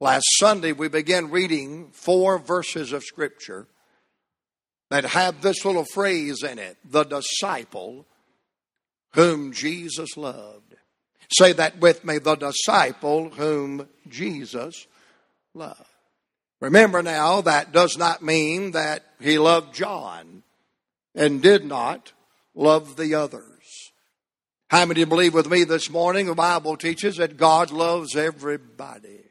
Last Sunday, we began reading four verses of Scripture that have this little phrase in it the disciple whom Jesus loved. Say that with me the disciple whom Jesus loved. Remember now, that does not mean that he loved John and did not love the others. How many believe with me this morning? The Bible teaches that God loves everybody.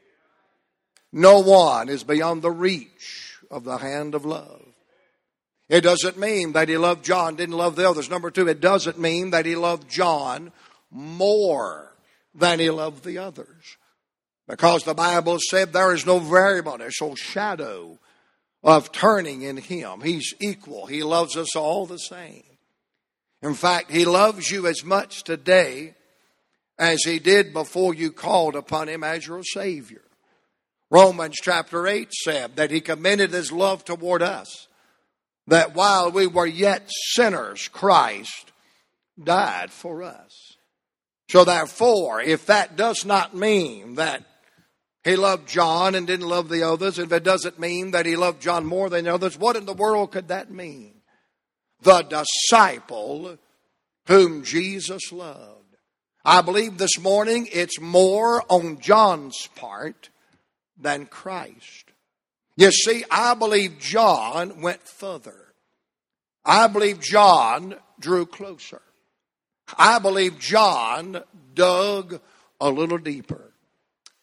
No one is beyond the reach of the hand of love. It doesn't mean that he loved John, didn't love the others. Number two, it doesn't mean that he loved John more than he loved the others. Because the Bible said there is no variable, there's no shadow of turning in him. He's equal. He loves us all the same. In fact, he loves you as much today as he did before you called upon him as your Savior. Romans chapter 8 said that he commended his love toward us, that while we were yet sinners, Christ died for us. So therefore, if that does not mean that he loved John and didn't love the others, if it doesn't mean that he loved John more than the others, what in the world could that mean? The disciple whom Jesus loved. I believe this morning it's more on John's part than Christ. You see, I believe John went further. I believe John drew closer. I believe John dug a little deeper.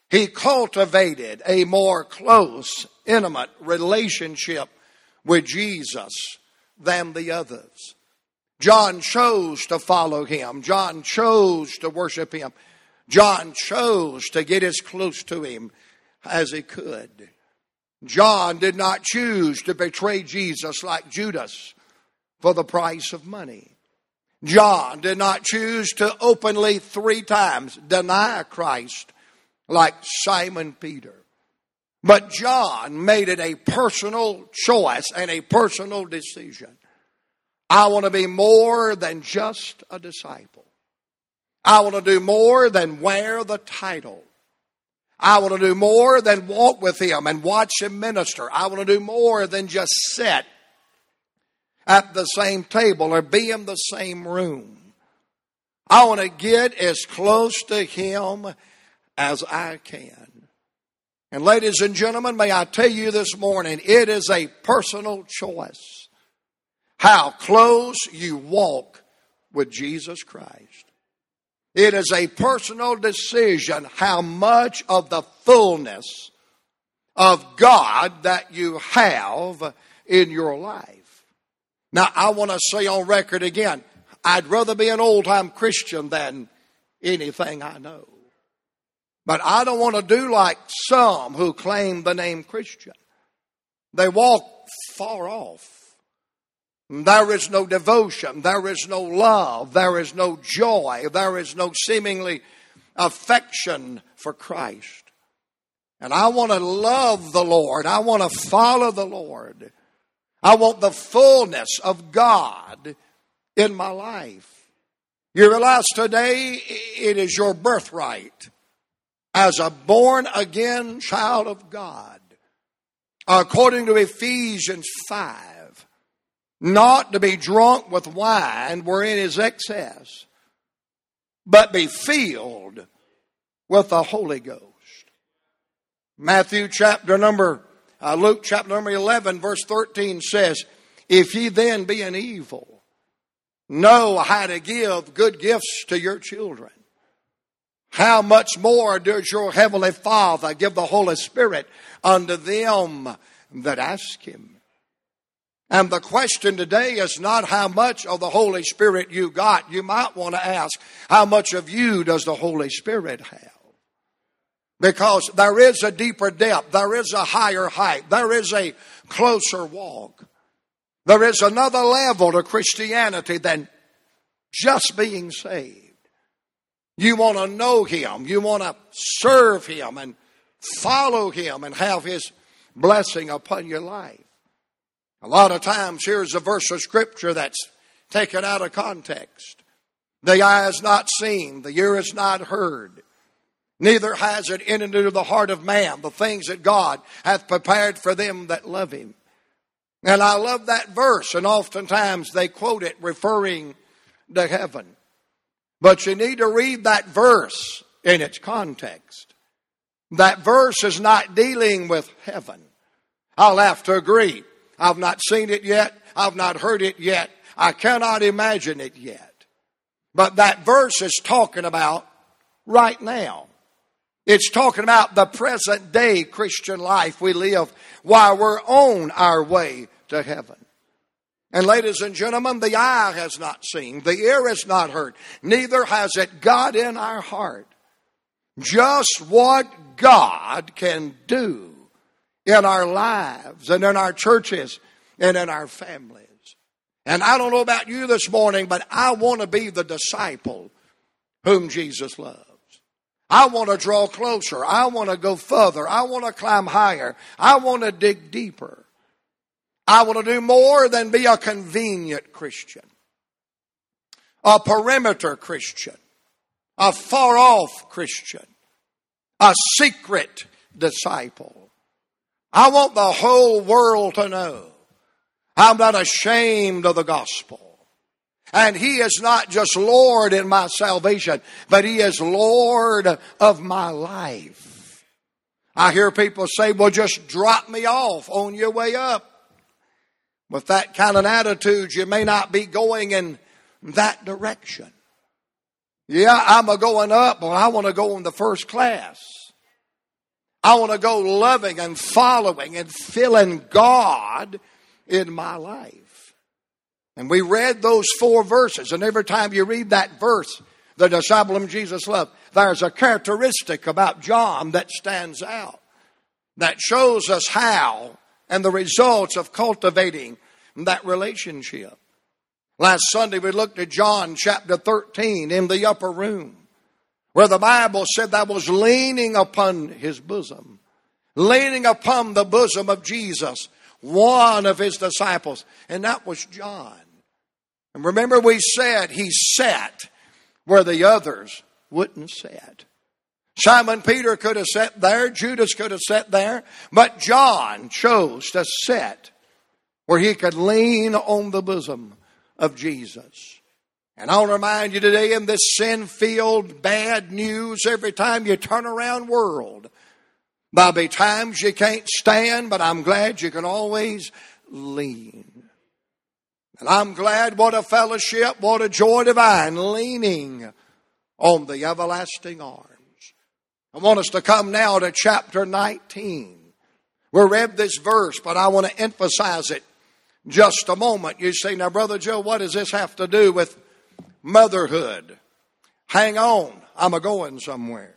He cultivated a more close, intimate relationship with Jesus than the others. John chose to follow him. John chose to worship him. John chose to get as close to him as he could. John did not choose to betray Jesus like Judas for the price of money. John did not choose to openly three times deny Christ like Simon Peter. But John made it a personal choice and a personal decision. I want to be more than just a disciple. I want to do more than wear the title. I want to do more than walk with him and watch him minister. I want to do more than just sit at the same table or be in the same room. I want to get as close to him as I can. And ladies and gentlemen, may I tell you this morning, it is a personal choice how close you walk with Jesus Christ. It is a personal decision how much of the fullness of God that you have in your life. Now, I want to say on record again, I'd rather be an old time Christian than anything I know. But I don't want to do like some who claim the name Christian. They walk far off. There is no devotion. There is no love. There is no joy. There is no seemingly affection for Christ. And I want to love the Lord. I want to follow the Lord. I want the fullness of God in my life. You realize today it is your birthright as a born again child of God. According to Ephesians 5 not to be drunk with wine wherein is excess, but be filled with the Holy Ghost. Matthew chapter number, uh, Luke chapter number 11 verse 13 says, If ye then be an evil, know how to give good gifts to your children. How much more does your heavenly Father give the Holy Spirit unto them that ask him? And the question today is not how much of the Holy Spirit you got. You might want to ask, how much of you does the Holy Spirit have? Because there is a deeper depth, there is a higher height, there is a closer walk. There is another level to Christianity than just being saved. You want to know Him, you want to serve Him and follow Him and have His blessing upon your life. A lot of times, here's a verse of scripture that's taken out of context. The eye has not seen, the ear has not heard, neither has it entered into the heart of man the things that God hath prepared for them that love him. And I love that verse, and oftentimes they quote it referring to heaven. But you need to read that verse in its context. That verse is not dealing with heaven. I'll have to agree. I've not seen it yet. I've not heard it yet. I cannot imagine it yet. But that verse is talking about right now. It's talking about the present day Christian life we live while we're on our way to heaven. And ladies and gentlemen, the eye has not seen, the ear has not heard, neither has it got in our heart just what God can do in our lives and in our churches and in our families. And I don't know about you this morning, but I want to be the disciple whom Jesus loves. I want to draw closer. I want to go further. I want to climb higher. I want to dig deeper. I want to do more than be a convenient Christian, a perimeter Christian, a far off Christian, a secret disciple. I want the whole world to know I'm not ashamed of the gospel. And He is not just Lord in my salvation, but He is Lord of my life. I hear people say, well, just drop me off on your way up. With that kind of attitude, you may not be going in that direction. Yeah, I'm a going up, but I want to go in the first class. I want to go loving and following and feeling God in my life. And we read those four verses, and every time you read that verse, the disciple of Jesus loved, there's a characteristic about John that stands out that shows us how and the results of cultivating that relationship. Last Sunday we looked at John chapter 13 in the upper room where the Bible said that was leaning upon his bosom, leaning upon the bosom of Jesus, one of his disciples, and that was John. And remember, we said he sat where the others wouldn't sit. Simon Peter could have sat there, Judas could have sat there, but John chose to sit where he could lean on the bosom of Jesus. And I'll remind you today in this sin filled bad news, every time you turn around world, There'll be times you can't stand, but I'm glad you can always lean. And I'm glad what a fellowship, what a joy divine, leaning on the everlasting arms. I want us to come now to chapter 19. We read this verse, but I want to emphasize it just a moment. You say, now, Brother Joe, what does this have to do with motherhood? Hang on, I'm a going somewhere.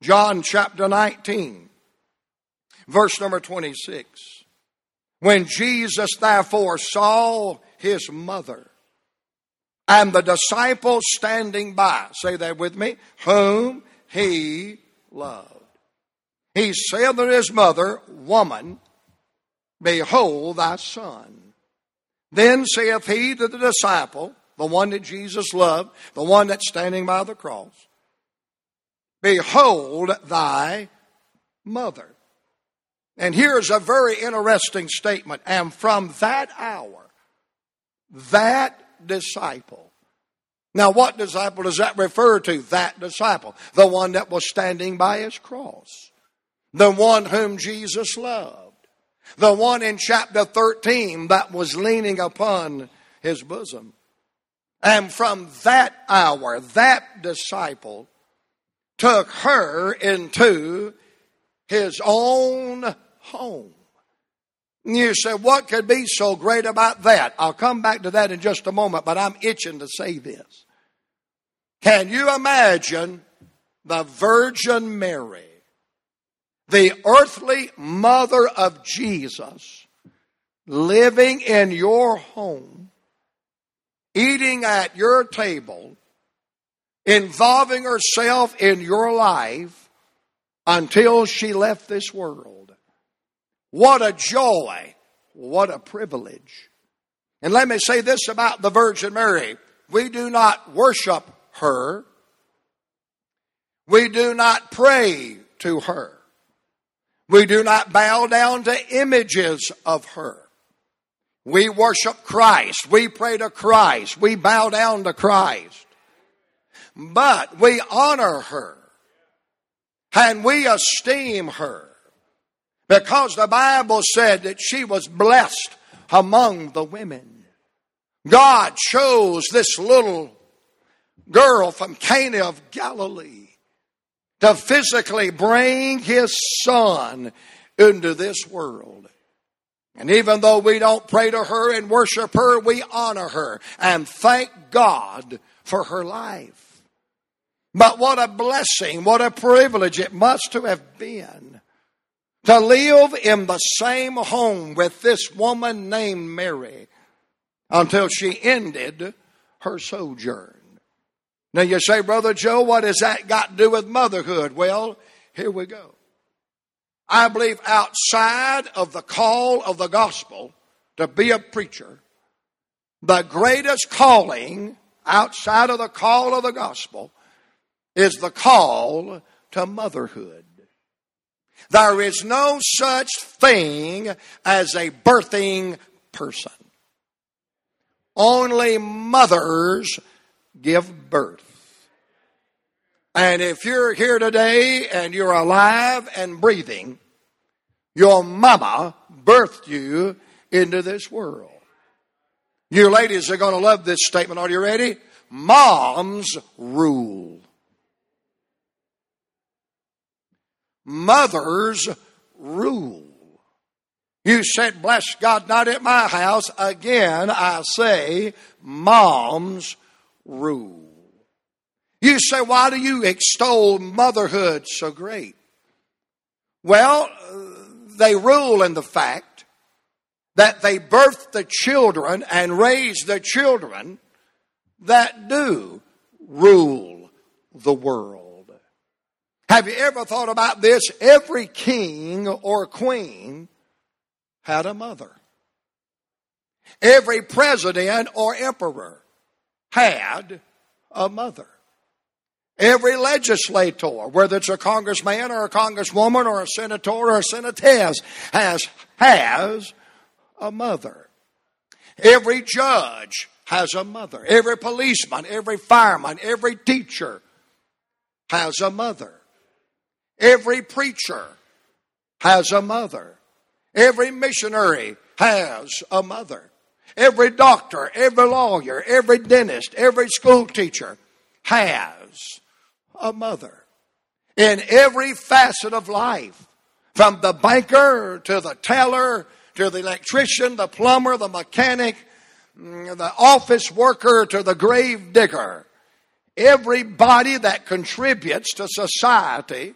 John chapter 19, verse number 26. When Jesus therefore saw his mother and the disciples standing by, say that with me, whom he loved. He said to his mother, Woman, behold thy son. Then saith he to the disciple, the one that Jesus loved, the one that's standing by the cross, Behold thy mother. And here's a very interesting statement. And from that hour, that disciple. Now, what disciple does that refer to? That disciple. The one that was standing by his cross. The one whom Jesus loved. The one in chapter 13 that was leaning upon his bosom. And from that hour, that disciple took her into his own home. You say, what could be so great about that? I'll come back to that in just a moment, but I'm itching to say this. Can you imagine the Virgin Mary, the earthly mother of Jesus, living in your home, eating at your table, involving herself in your life until she left this world. What a joy. What a privilege. And let me say this about the Virgin Mary. We do not worship her. We do not pray to her. We do not bow down to images of her. We worship Christ. We pray to Christ. We bow down to Christ. But we honor her and we esteem her because the Bible said that she was blessed among the women. God chose this little girl from Cana of Galilee to physically bring his son into this world. And even though we don't pray to her and worship her, we honor her and thank God for her life. But what a blessing, what a privilege it must have been to live in the same home with this woman named Mary until she ended her sojourn. Now you say, Brother Joe, what has that got to do with motherhood? Well, here we go. I believe outside of the call of the gospel to be a preacher, the greatest calling outside of the call of the gospel is the call to motherhood. There is no such thing as a birthing person. Only mothers give birth. And if you're here today and you're alive and breathing, your mama birthed you into this world. You ladies are going to love this statement. Are you ready? Moms rule. Mothers rule. You said, bless God, not at my house. Again, I say, moms rule. You say, why do you extol motherhood so great? Well, they rule in the fact that they birth the children and raise the children that do rule the world. Have you ever thought about this? Every king or queen had a mother. Every president or emperor had a mother. Every legislator, whether it's a congressman or a congresswoman or a senator or a senatess, has, has a mother. Every judge has a mother. Every policeman, every fireman, every teacher has a mother. Every preacher has a mother. Every missionary has a mother. Every doctor, every lawyer, every dentist, every school teacher has a mother. In every facet of life, from the banker to the teller to the electrician, the plumber, the mechanic, mm, the office worker to the grave digger, everybody that contributes to society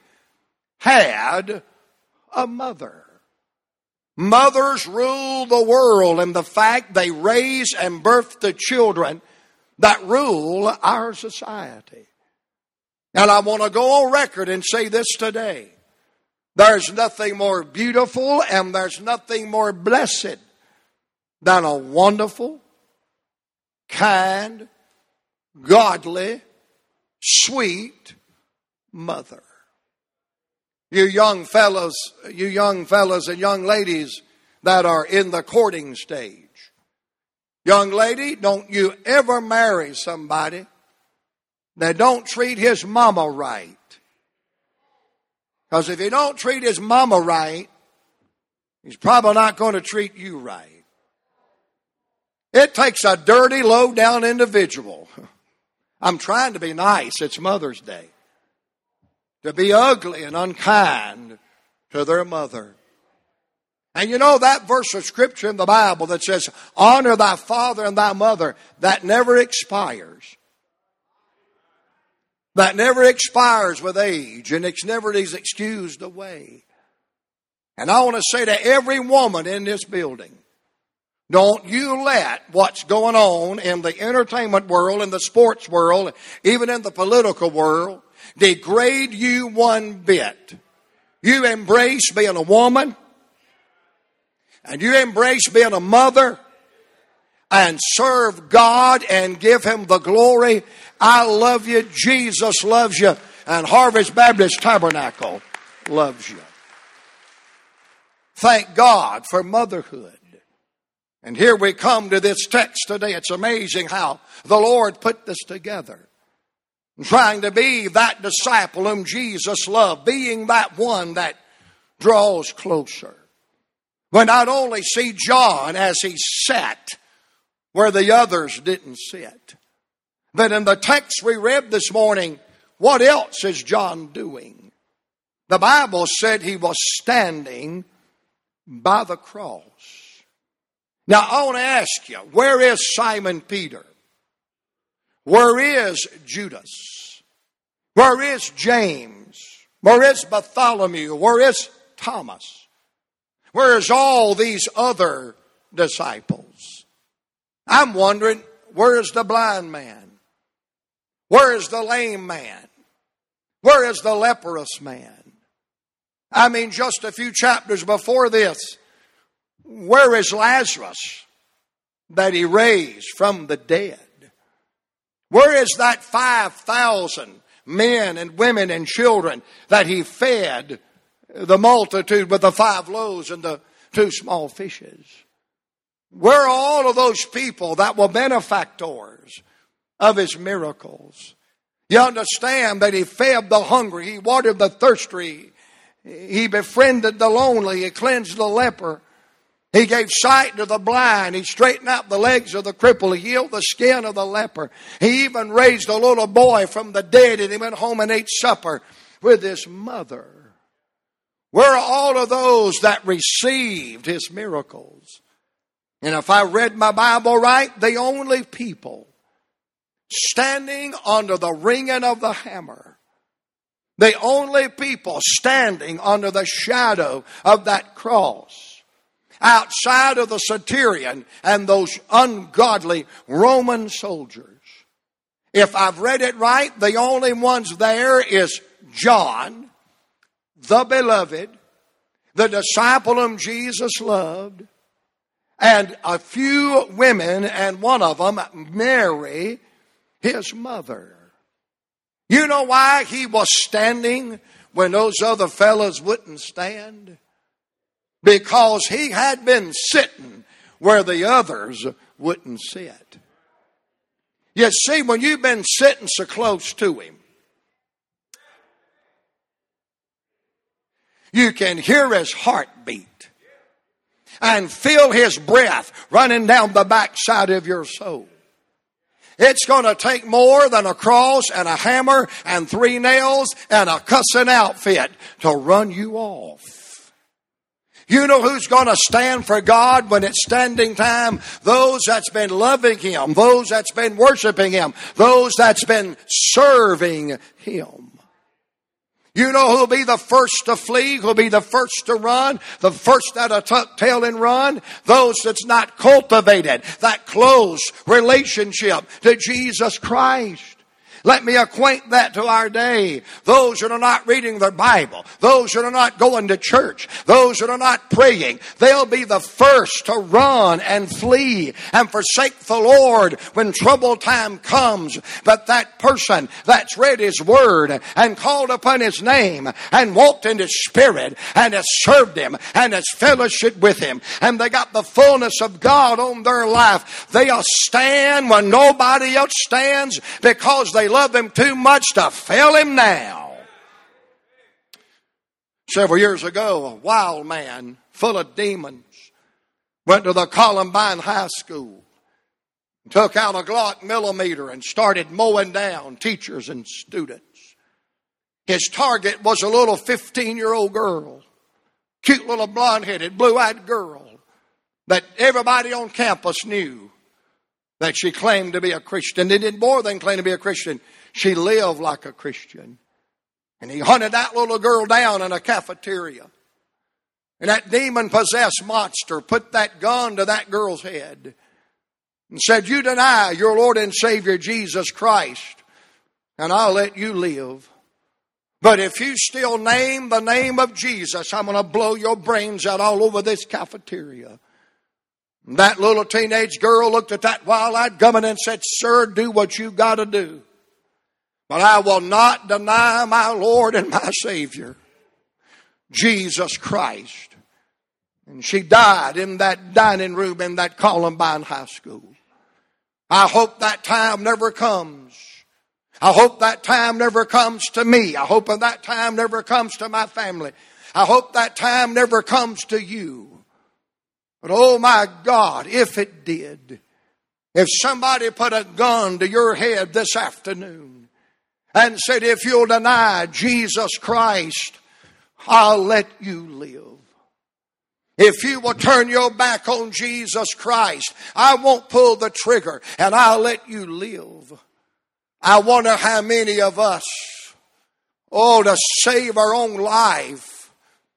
had a mother. Mothers rule the world and the fact they raise and birth the children that rule our society. And I want to go on record and say this today. There's nothing more beautiful and there's nothing more blessed than a wonderful, kind, godly, sweet mother. You young fellows, you young fellows and young ladies that are in the courting stage. Young lady, don't you ever marry somebody that don't treat his mama right. Because if he don't treat his mama right, he's probably not going to treat you right. It takes a dirty, low down individual. I'm trying to be nice. It's Mother's Day. To be ugly and unkind to their mother. And you know that verse of scripture in the Bible that says, honor thy father and thy mother, that never expires that never expires with age and it's never is excused away. And I want to say to every woman in this building, don't you let what's going on in the entertainment world, in the sports world, even in the political world, degrade you one bit. You embrace being a woman, and you embrace being a mother, and serve God and give Him the glory I love you. Jesus loves you. and Harvest Baptist Tabernacle loves you. Thank God for motherhood. And here we come to this text today. It's amazing how the Lord put this together. Trying to be that disciple whom Jesus loved, being that one that draws closer. We not only see John as he sat where the others didn't sit, but in the text we read this morning, what else is John doing? The Bible said he was standing by the cross. Now, I want to ask you, where is Simon Peter? Where is Judas? Where is James? Where is Bartholomew? Where is Thomas? Where is all these other disciples? I'm wondering, where is the blind man? Where is the lame man? Where is the leprous man? I mean, just a few chapters before this, where is Lazarus that he raised from the dead? Where is that 5,000 men and women and children that he fed the multitude with the five loaves and the two small fishes? Where are all of those people that were benefactors of his miracles? You understand that he fed the hungry, he watered the thirsty, he befriended the lonely, he cleansed the leper, he gave sight to the blind. He straightened out the legs of the cripple. He healed the skin of the leper. He even raised a little boy from the dead and he went home and ate supper with his mother. Where are all of those that received his miracles? And if I read my Bible right, the only people standing under the ringing of the hammer, the only people standing under the shadow of that cross, outside of the centurion and those ungodly Roman soldiers. If I've read it right, the only ones there is John, the beloved, the disciple whom Jesus loved, and a few women, and one of them, Mary, his mother. You know why he was standing when those other fellows wouldn't stand? because he had been sitting where the others wouldn't sit. You see, when you've been sitting so close to him, you can hear his heartbeat and feel his breath running down the backside of your soul. It's going to take more than a cross and a hammer and three nails and a cussing outfit to run you off. You know who's going to stand for God when it's standing time? Those that's been loving Him, those that's been worshiping Him, those that's been serving Him. You know who'll be the first to flee, who'll be the first to run, the first that'll tuck tail and run? Those that's not cultivated that close relationship to Jesus Christ. Let me acquaint that to our day. Those that are not reading their Bible, those that are not going to church, those that are not praying, they'll be the first to run and flee and forsake the Lord when trouble time comes. But that person that's read His Word and called upon His name and walked in His Spirit and has served Him and has fellowship with Him and they got the fullness of God on their life, they'll stand when nobody else stands because they love him too much to fail him now. Several years ago, a wild man full of demons went to the Columbine High School, took out a Glock millimeter and started mowing down teachers and students. His target was a little 15 year old girl, cute little blonde headed, blue eyed girl that everybody on campus knew that she claimed to be a Christian. They did more than claim to be a Christian. She lived like a Christian. And he hunted that little girl down in a cafeteria. And that demon possessed monster put that gun to that girl's head and said, You deny your Lord and Savior Jesus Christ, and I'll let you live. But if you still name the name of Jesus, I'm going to blow your brains out all over this cafeteria. That little teenage girl looked at that wild eyed governor and said, Sir, do what you got to do. But I will not deny my Lord and my Savior, Jesus Christ. And she died in that dining room in that Columbine High School. I hope that time never comes. I hope that time never comes to me. I hope that time never comes to my family. I hope that time never comes to you. But oh my God, if it did, if somebody put a gun to your head this afternoon and said, if you'll deny Jesus Christ, I'll let you live. If you will turn your back on Jesus Christ, I won't pull the trigger and I'll let you live. I wonder how many of us, oh, to save our own life,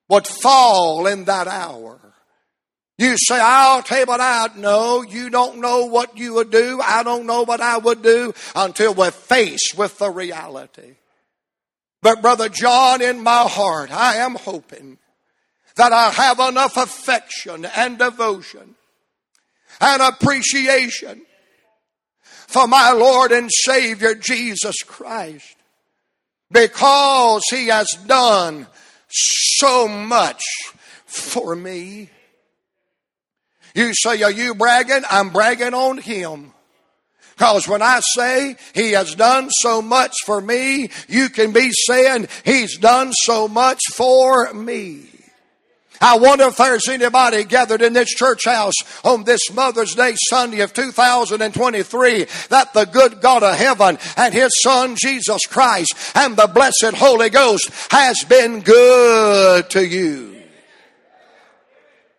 would fall in that hour. You say, I'll table it out. know. you don't know what you would do. I don't know what I would do until we're faced with the reality. But Brother John, in my heart, I am hoping that I have enough affection and devotion and appreciation for my Lord and Savior Jesus Christ because He has done so much for me. You say, Are you bragging? I'm bragging on Him. Because when I say He has done so much for me, you can be saying He's done so much for me. I wonder if there's anybody gathered in this church house on this Mother's Day Sunday of 2023 that the good God of heaven and His Son Jesus Christ and the blessed Holy Ghost has been good to you.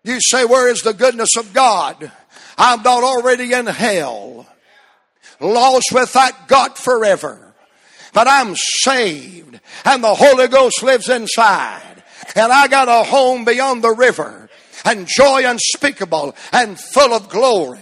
You say, where is the goodness of God? I'm not already in hell, lost without God forever, but I'm saved and the Holy Ghost lives inside and I got a home beyond the river and joy unspeakable and full of glory.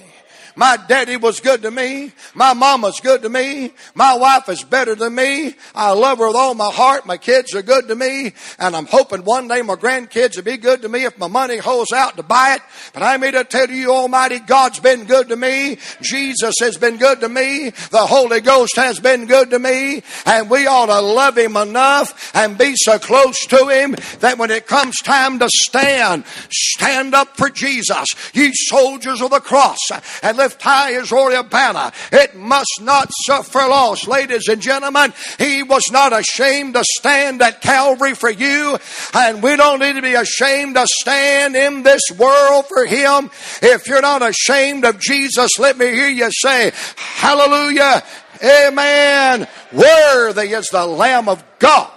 My daddy was good to me. My mama's good to me. My wife is better than me. I love her with all my heart. My kids are good to me. And I'm hoping one day my grandkids will be good to me if my money holds out to buy it. But I'm here to tell you, Almighty God's been good to me. Jesus has been good to me. The Holy Ghost has been good to me. And we ought to love Him enough and be so close to Him that when it comes time to stand, stand up for Jesus. You soldiers of the cross. And lift high his royal banner. It must not suffer loss. Ladies and gentlemen, he was not ashamed to stand at Calvary for you, and we don't need to be ashamed to stand in this world for him. If you're not ashamed of Jesus, let me hear you say, Hallelujah, Amen. Worthy is the Lamb of God.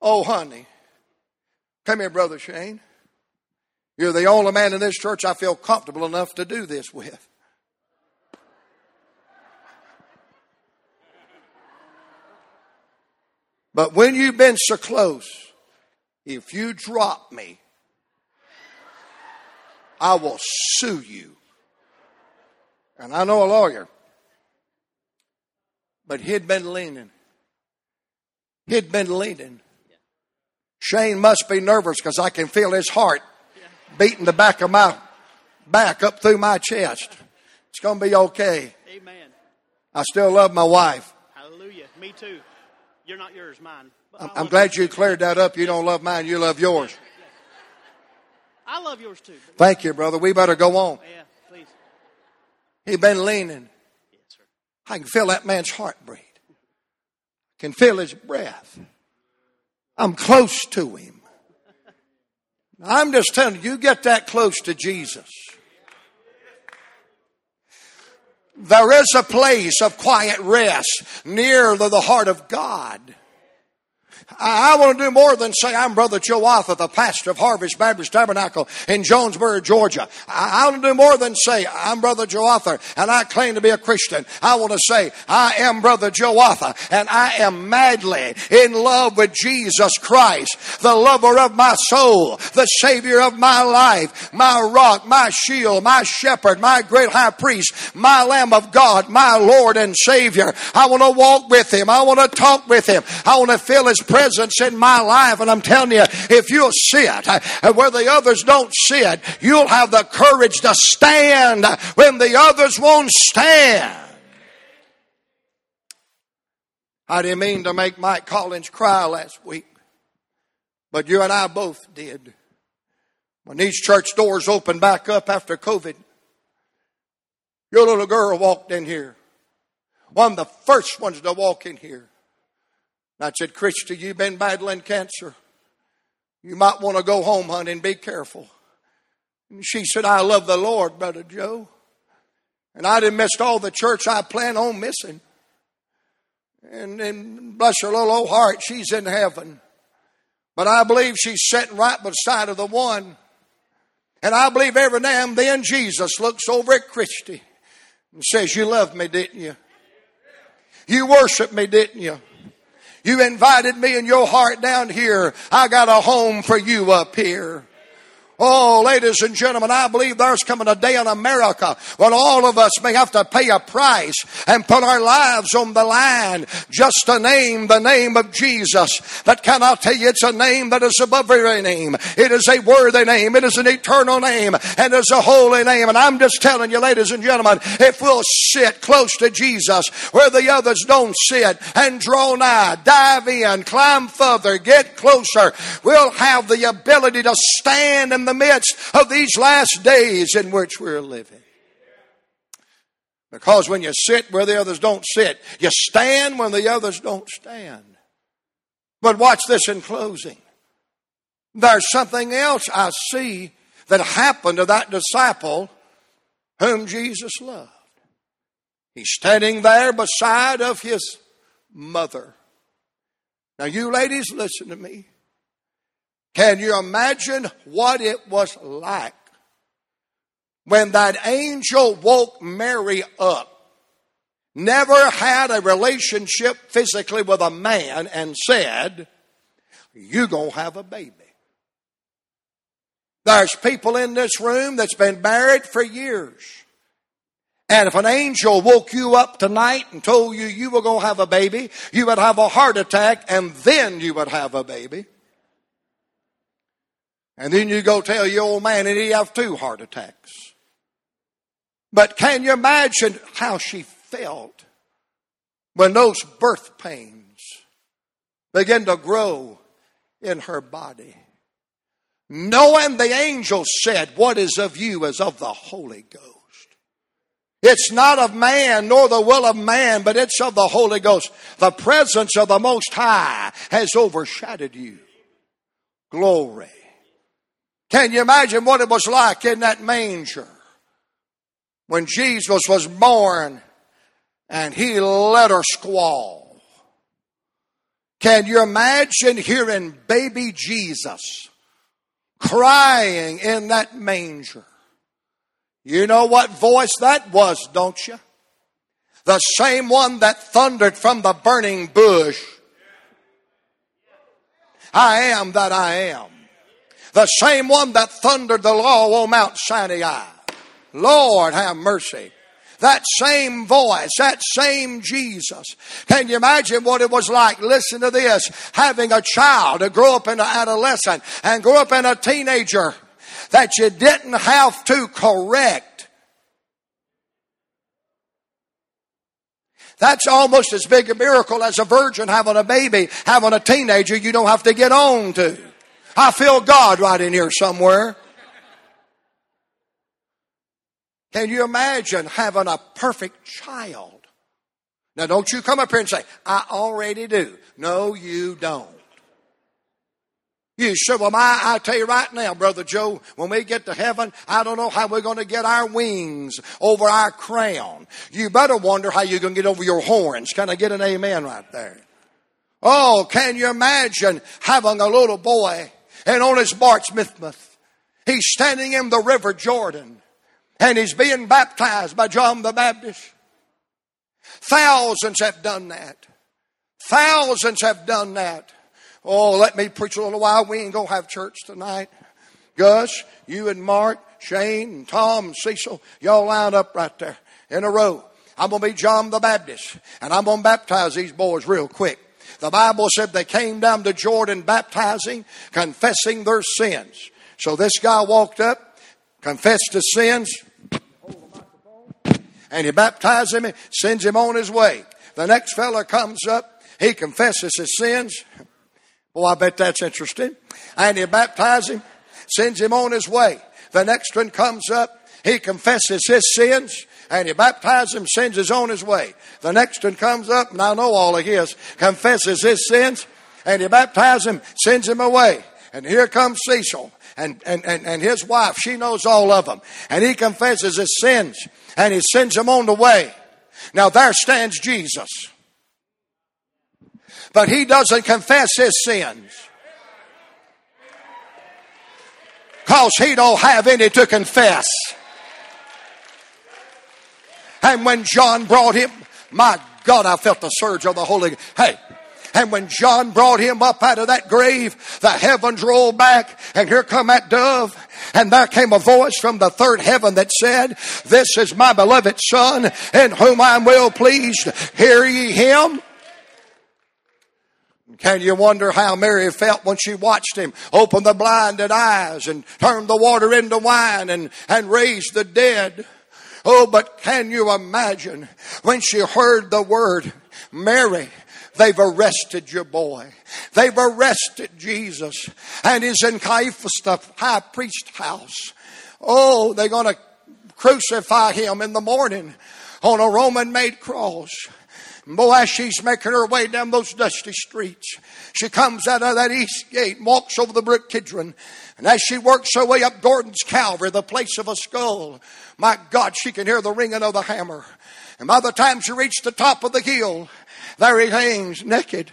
Oh, honey. Come here, Brother Shane. You're the only man in this church I feel comfortable enough to do this with. But when you've been so close, if you drop me, I will sue you. And I know a lawyer. But he'd been leaning. He'd been leaning. Shane must be nervous because I can feel his heart beating the back of my back up through my chest. It's going to be okay. Amen. I still love my wife. Hallelujah. Me too. You're not yours, mine. I'm, I'm glad you cleared that up. You don't love mine, you love yours. I love yours too. Thank you, brother. We better go on. Yeah, please. He been leaning. Yes, sir. I can feel that man's heartbeat. I can feel his breath. I'm close to him. I'm just telling you, you get that close to Jesus. There is a place of quiet rest near the heart of God. I, want to do more than say I'm Brother Joe the pastor of Harvest Baptist Tabernacle in Jonesboro, Georgia. I, I want to do more than say I'm Brother Joe and I claim to be a Christian. I want to say I am Brother Joe and I am madly in love with Jesus Christ, the lover of my soul, the Savior of my life, my rock, my shield, my shepherd, my great high priest, my Lamb of God, my Lord and Savior. I want to walk with Him. I want to talk with Him. I want to feel His presence presence in my life. And I'm telling you, if you'll see it, uh, and where the others don't see it, you'll have the courage to stand when the others won't stand. I didn't mean to make Mike Collins cry last week, but you and I both did. When these church doors opened back up after COVID, your little girl walked in here. One of the first ones to walk in here. And I said, Christy, you've been battling cancer. You might want to go home, honey, and be careful. And she said, I love the Lord, Brother Joe. And I'd have missed all the church I plan on missing. And, bless her little old heart, she's in heaven. But I believe she's sitting right beside of the one. And I believe every now and then Jesus looks over at Christy and says, You loved me, didn't you? You worshiped me, didn't you? You invited me in your heart down here. I got a home for you up here. Oh, ladies and gentlemen, I believe there's coming a day in America when all of us may have to pay a price and put our lives on the line just to name the name of Jesus. But can I tell you, it's a name that is above every name. It is a worthy name. It is an eternal name and it's a holy name. And I'm just telling you, ladies and gentlemen, if we'll sit close to Jesus where the others don't sit and draw nigh, dive in, climb further, get closer, we'll have the ability to stand in the midst of these last days in which we're living. Because when you sit where the others don't sit, you stand when the others don't stand. But watch this in closing. There's something else I see that happened to that disciple whom Jesus loved. He's standing there beside of his mother. Now, you ladies, listen to me. Can you imagine what it was like when that angel woke Mary up? Never had a relationship physically with a man and said, You gonna have a baby. There's people in this room that's been married for years. And if an angel woke you up tonight and told you you were going to have a baby, you would have a heart attack and then you would have a baby. And then you go tell your old man and he have two heart attacks. But can you imagine how she felt when those birth pains begin to grow in her body? Knowing the angel said, What is of you is of the Holy Ghost. It's not of man nor the will of man, but it's of the Holy Ghost. The presence of the Most High has overshadowed you. Glory. Can you imagine what it was like in that manger when Jesus was born and he let her squall? Can you imagine hearing baby Jesus crying in that manger? You know what voice that was, don't you? The same one that thundered from the burning bush. I am that I am. The same one that thundered the law on Mount Sinai. Lord have mercy. That same voice, that same Jesus. Can you imagine what it was like? Listen to this. Having a child to grow up in an adolescent and grow up in a teenager that you didn't have to correct. That's almost as big a miracle as a virgin having a baby, having a teenager you don't have to get on to. I feel God right in here somewhere. Can you imagine having a perfect child? Now, don't you come up here and say, I already do. No, you don't. You said, well, my, I tell you right now, Brother Joe, when we get to heaven, I don't know how we're going to get our wings over our crown. You better wonder how you're going to get over your horns. Can I get an amen right there? Oh, can you imagine having a little boy and on his bar mitzvah, he's standing in the river Jordan and he's being baptized by John the Baptist. Thousands have done that. Thousands have done that. Oh, let me preach a little while. We ain't going to have church tonight. Gus, you and Mark, Shane, and Tom, and Cecil, y'all line up right there in a row. I'm going to be John the Baptist, and I'm going to baptize these boys real quick. The Bible said they came down to Jordan baptizing, confessing their sins. So this guy walked up, confessed his sins, and he baptized him, sends him on his way. The next fella comes up, He confesses his sins. Well, I bet that's interesting. And he baptizes him, sends him on his way. The next one comes up. He confesses his sins and he baptizes him, sends his on his way. The next one comes up, and I know all of his, confesses his sins, and he baptizes him, sends him away. And here comes Cecil and, and, and, and his wife. She knows all of them. And he confesses his sins and he sends them on the way. Now there stands Jesus. But he doesn't confess his sins. Cause he don't have any to confess. And when John brought him, my God, I felt the surge of the Holy. Hey, and when John brought him up out of that grave, the heavens rolled back and here come that dove. And there came a voice from the third heaven that said, this is my beloved son in whom I'm well pleased. Hear ye him? Can you wonder how Mary felt when she watched him open the blinded eyes and turn the water into wine and, and raise the dead? Oh, but can you imagine when she heard the word, Mary, They've arrested your boy. They've arrested Jesus and he's in Caiaphas, the high priest house. Oh, they're going to crucify him in the morning on a Roman made cross. Boy, as she's making her way down those dusty streets, she comes out of that east gate and walks over the Brook Kidron. And as she works her way up Gordon's Calvary, the place of a skull, my God, she can hear the ringing of the hammer. And by the time she reached the top of the hill, there he hangs naked.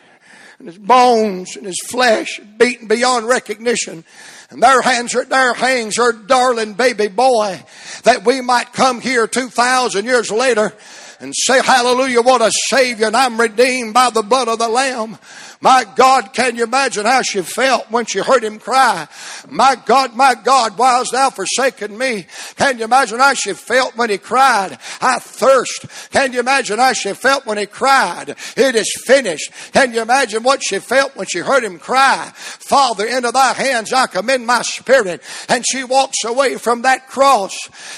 And his bones and his flesh beaten beyond recognition. And there hangs her, there hangs her darling baby boy that we might come here 2,000 years later and say, hallelujah, what a savior and I'm redeemed by the blood of the lamb. My God, can you imagine how she felt when she heard him cry? My God, my God, why hast thou forsaken me? Can you imagine how she felt when he cried, I thirst? Can you imagine how she felt when he cried, it is finished? Can you imagine what she felt when she heard him cry, Father, into thy hands I commend my spirit? And she walks away from that cross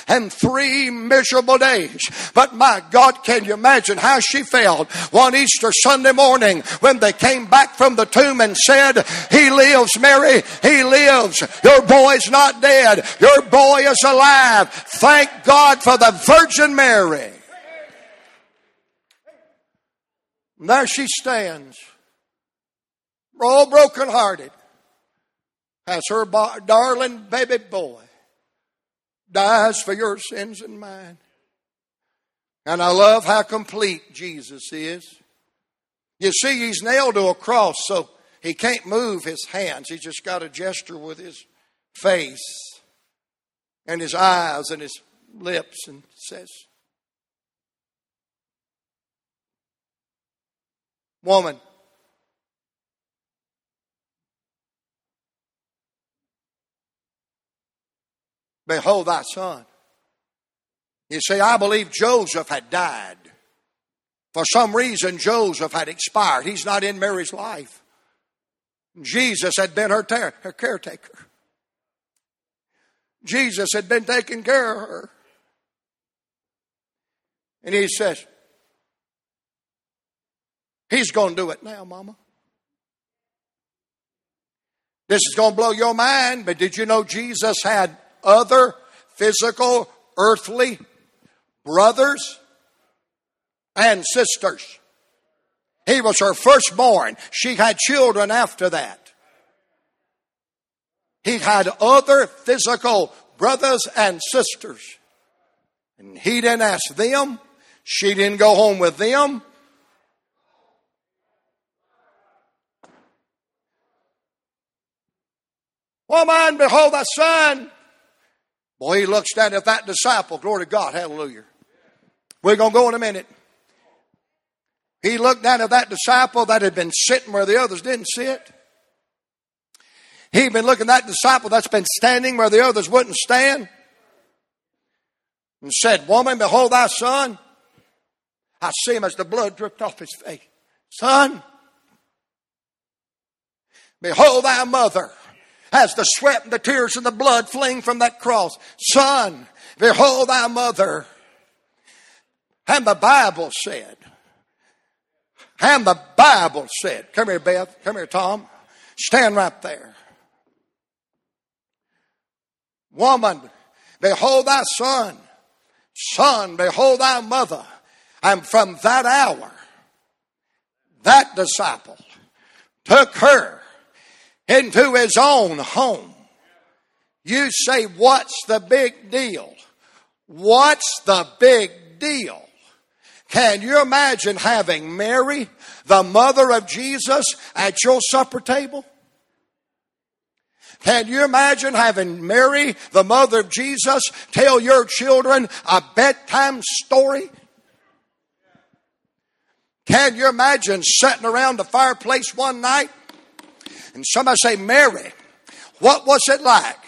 and three miserable days. But my God, can you imagine how she felt one Easter Sunday morning when they came back from the tomb and said, He lives, Mary. He lives. Your boy's not dead. Your boy is alive. Thank God for the Virgin Mary. And there she stands, all brokenhearted, as her darling baby boy dies for your sins and mine. And I love how complete Jesus is. You see, he's nailed to a cross, so he can't move his hands. He's just got a gesture with his face and his eyes and his lips and says, Woman, behold thy son. You see, I believe Joseph had died. For some reason, Joseph had expired. He's not in Mary's life. Jesus had been her, ter- her caretaker. Jesus had been taking care of her. And he says, He's going to do it now, Mama. This is going to blow your mind, but did you know Jesus had other physical, earthly brothers? And sisters. He was her firstborn. She had children after that. He had other physical brothers and sisters. And he didn't ask them. She didn't go home with them. Woman, behold thy son. Boy, he looks down at that disciple. Glory to God. Hallelujah. We're going to go in a minute. He looked down at that disciple that had been sitting where the others didn't sit. He'd been looking at that disciple that's been standing where the others wouldn't stand. And said, Woman, behold thy son. I see him as the blood dripped off his face. Son, behold thy mother as the sweat and the tears and the blood fling from that cross. Son, behold thy mother. And the Bible said, And the Bible said, come here, Beth, come here, Tom, stand right there. Woman, behold thy son. Son, behold thy mother. And from that hour, that disciple took her into his own home. You say, what's the big deal? What's the big deal? Can you imagine having Mary, the mother of Jesus, at your supper table? Can you imagine having Mary, the mother of Jesus, tell your children a bedtime story? Can you imagine sitting around the fireplace one night and somebody say, Mary, what was it like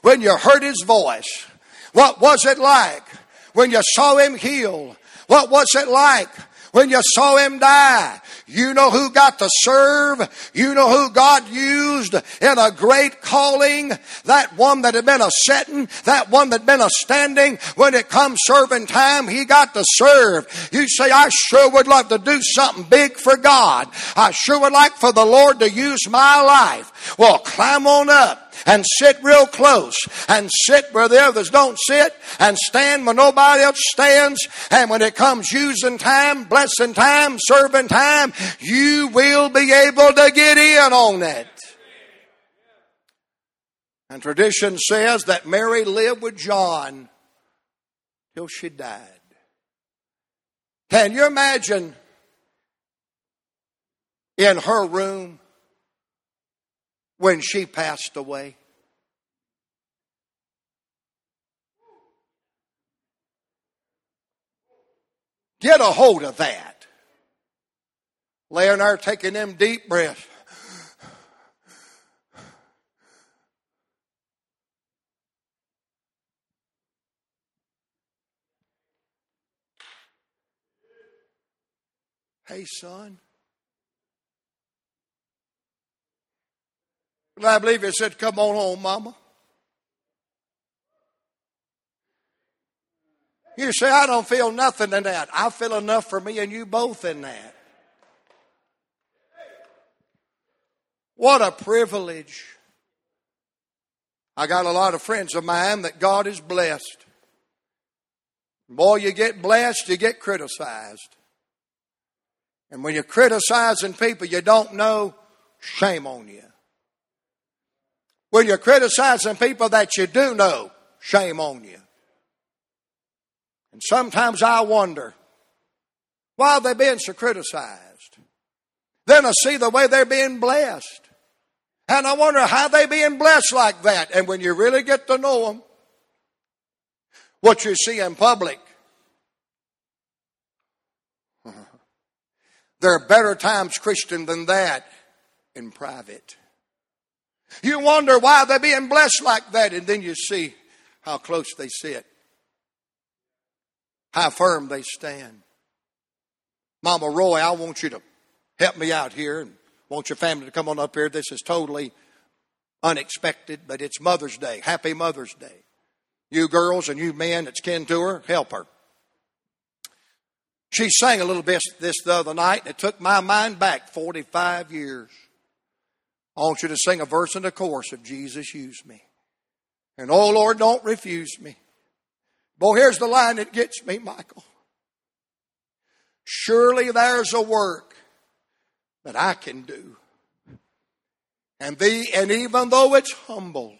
when you heard his voice? What was it like when you saw him heal? What was it like when you saw him die. You know who got to serve. You know who God used in a great calling. That one that had been a sitting, that one that had been a standing. When it comes serving time, he got to serve. You say, I sure would love to do something big for God. I sure would like for the Lord to use my life. Well, climb on up and sit real close and sit where the others don't sit and stand where nobody else stands. And when it comes using time, blessing time, serving time, you will be able to get in on it. And tradition says that Mary lived with John till she died. Can you imagine in her room when she passed away. Get a hold of that. Laying there taking them deep breaths. Hey, son. And I believe he said, Come on home, Mama. You say, I don't feel nothing in that. I feel enough for me and you both in that. What a privilege. I got a lot of friends of mine that God has blessed. Boy, you get blessed, you get criticized. And when you're criticizing people you don't know, shame on you. When you're criticizing people that you do know, shame on you. And sometimes I wonder, why are they being so criticized? Then I see the way they're being blessed. And I wonder how they being blessed like that. And when you really get to know them, what you see in public, there are better times Christian than that in private. You wonder why they're being blessed like that, and then you see how close they sit, how firm they stand. Mama Roy, I want you to help me out here and want your family to come on up here. This is totally unexpected, but it's Mother's Day. Happy Mother's Day. You girls and you men that's kin to her, help her. She sang a little bit this the other night, and it took my mind back 45 years. I want you to sing a verse in the chorus of Jesus Use Me. And oh Lord, don't refuse me. Boy, here's the line that gets me, Michael. Surely there's a work that I can do. And thee, and even though it's humble,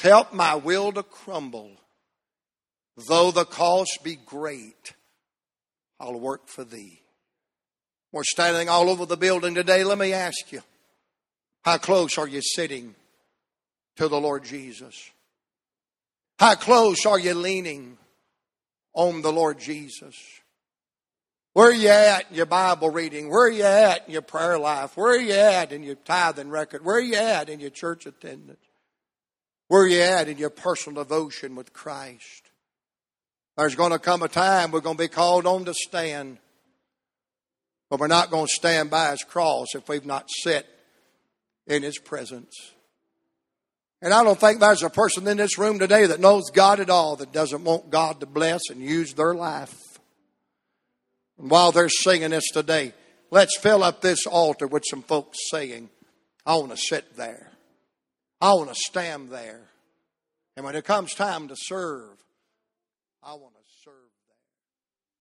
help my will to crumble. Though the cost be great, I'll work for thee. We're standing all over the building today. Let me ask you, how close are you sitting to the Lord Jesus? How close are you leaning on the Lord Jesus? Where are you at in your Bible reading? Where are you at in your prayer life? Where are you at in your tithing record? Where are you at in your church attendance? Where are you at in your personal devotion with Christ? There's going to come a time we're going to be called on to stand, but we're not going to stand by His cross if we've not set in His presence. And I don't think there's a person in this room today that knows God at all that doesn't want God to bless and use their life. And while they're singing this today, let's fill up this altar with some folks saying, I want to sit there. I want to stand there. And when it comes time to serve, I want.